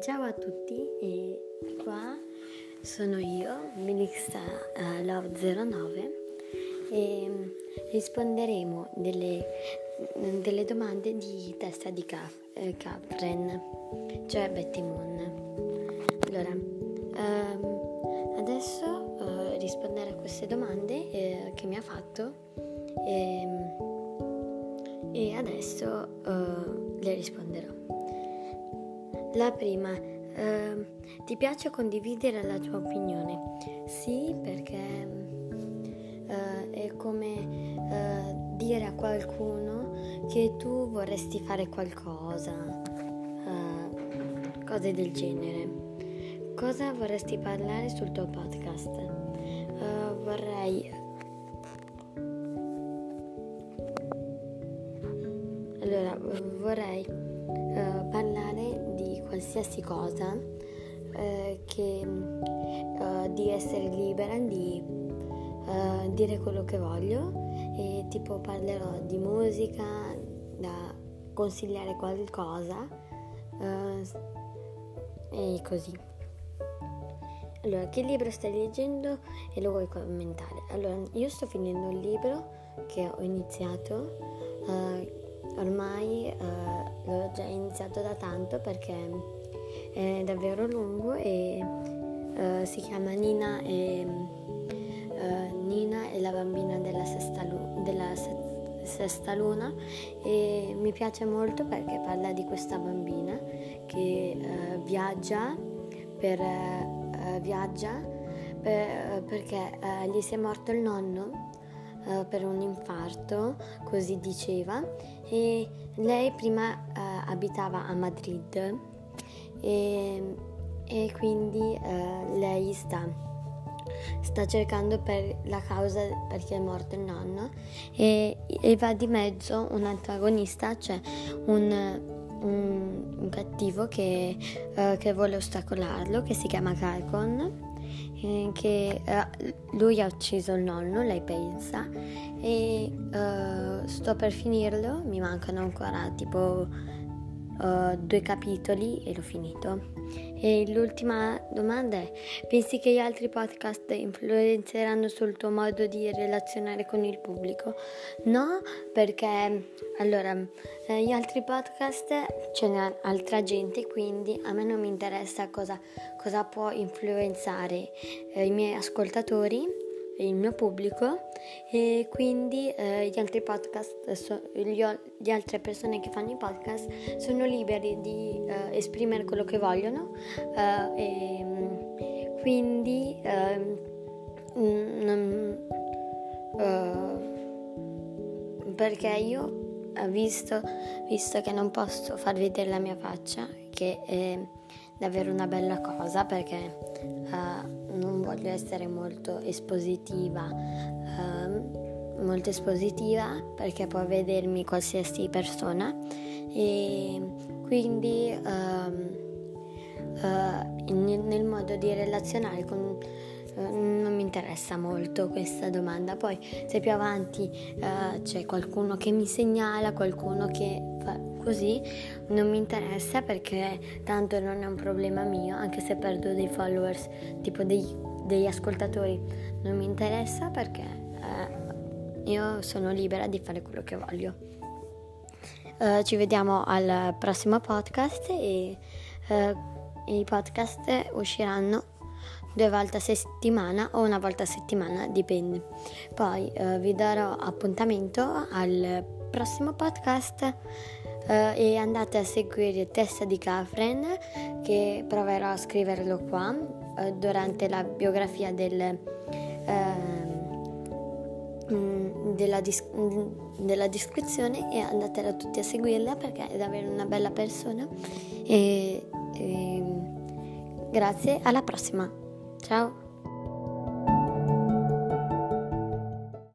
Ciao a tutti, e qua sono io, Melissa uh, Love 09 e mm, risponderemo delle, delle, domande di testa di Cap- eh, Capren, cioè Betty Moon. Allora, um, adesso uh, risponderò a queste domande eh, che mi ha fatto e, e adesso uh, le risponderò. La prima, eh, ti piace condividere la tua opinione? Sì, perché eh, è come eh, dire a qualcuno che tu vorresti fare qualcosa, eh, cose del genere. Cosa vorresti parlare sul tuo podcast? Eh, vorrei allora vorrei uh, parlare qualsiasi cosa, eh, che, uh, di essere libera, di uh, dire quello che voglio e tipo parlerò di musica, da consigliare qualcosa uh, e così. Allora, che libro stai leggendo e lo vuoi commentare? Allora, io sto finendo un libro che ho iniziato ormai eh, l'ho già iniziato da tanto perché è davvero lungo e eh, si chiama Nina e, eh, Nina e la bambina della sesta, lu- della se- sesta luna e mi piace molto perché parla di questa bambina che eh, viaggia per eh, viaggia per, perché eh, gli si è morto il nonno uh, per un infarto, così diceva, e lei prima uh, abitava a Madrid e, e quindi uh, lei sta sta cercando per la causa perché è morto il nonno e, e va di mezzo un antagonista, cioè un, un, un cattivo che, uh, che, vuole ostacolarlo, che si chiama Calcon eh, che eh, lui ha ucciso il nonno, lei pensa, e uh, sto per finirlo, mi mancano ancora tipo uh, due capitoli e l'ho finito. E l'ultima domanda è, pensi che gli altri podcast influenzeranno sul tuo modo di relazionare con il pubblico? No, perché allora, eh, gli altri podcast ce n'è altra gente, quindi a me non mi interessa cosa, cosa può influenzare eh, i miei ascoltatori il mio pubblico e quindi eh, gli altri podcast, so, gli, le altre persone che fanno i podcast sono liberi di eh, esprimere quello che vogliono eh, e mm, quindi non, eh, perché io visto, visto che non posso far vedere la mia faccia che è davvero una bella cosa perché uh, voglio essere molto espositiva, uh, molto espositiva perché può vedermi qualsiasi persona e quindi uh, nel, nel modo di relazionare con non mi interessa molto questa domanda. Poi se più avanti uh, c'è qualcuno che mi segnala, qualcuno che fa così, non mi interessa perché tanto non è un problema mio, anche se perdo dei followers, tipo dei, degli ascoltatori, non mi interessa perché uh, io sono libera di fare quello che voglio. Uh, ci vediamo al prossimo podcast e i podcast usciranno due volte a settimana o una volta a settimana, dipende. Poi eh, vi darò appuntamento al prossimo podcast eh, e andate a seguire Testa di Cafren che proverò a scriverlo qua eh, durante la biografia del, ehm, mm, della, dis- della, descrizione e andatela tutti a seguirla perché è davvero una bella persona. E, e grazie alla prossima. Ciao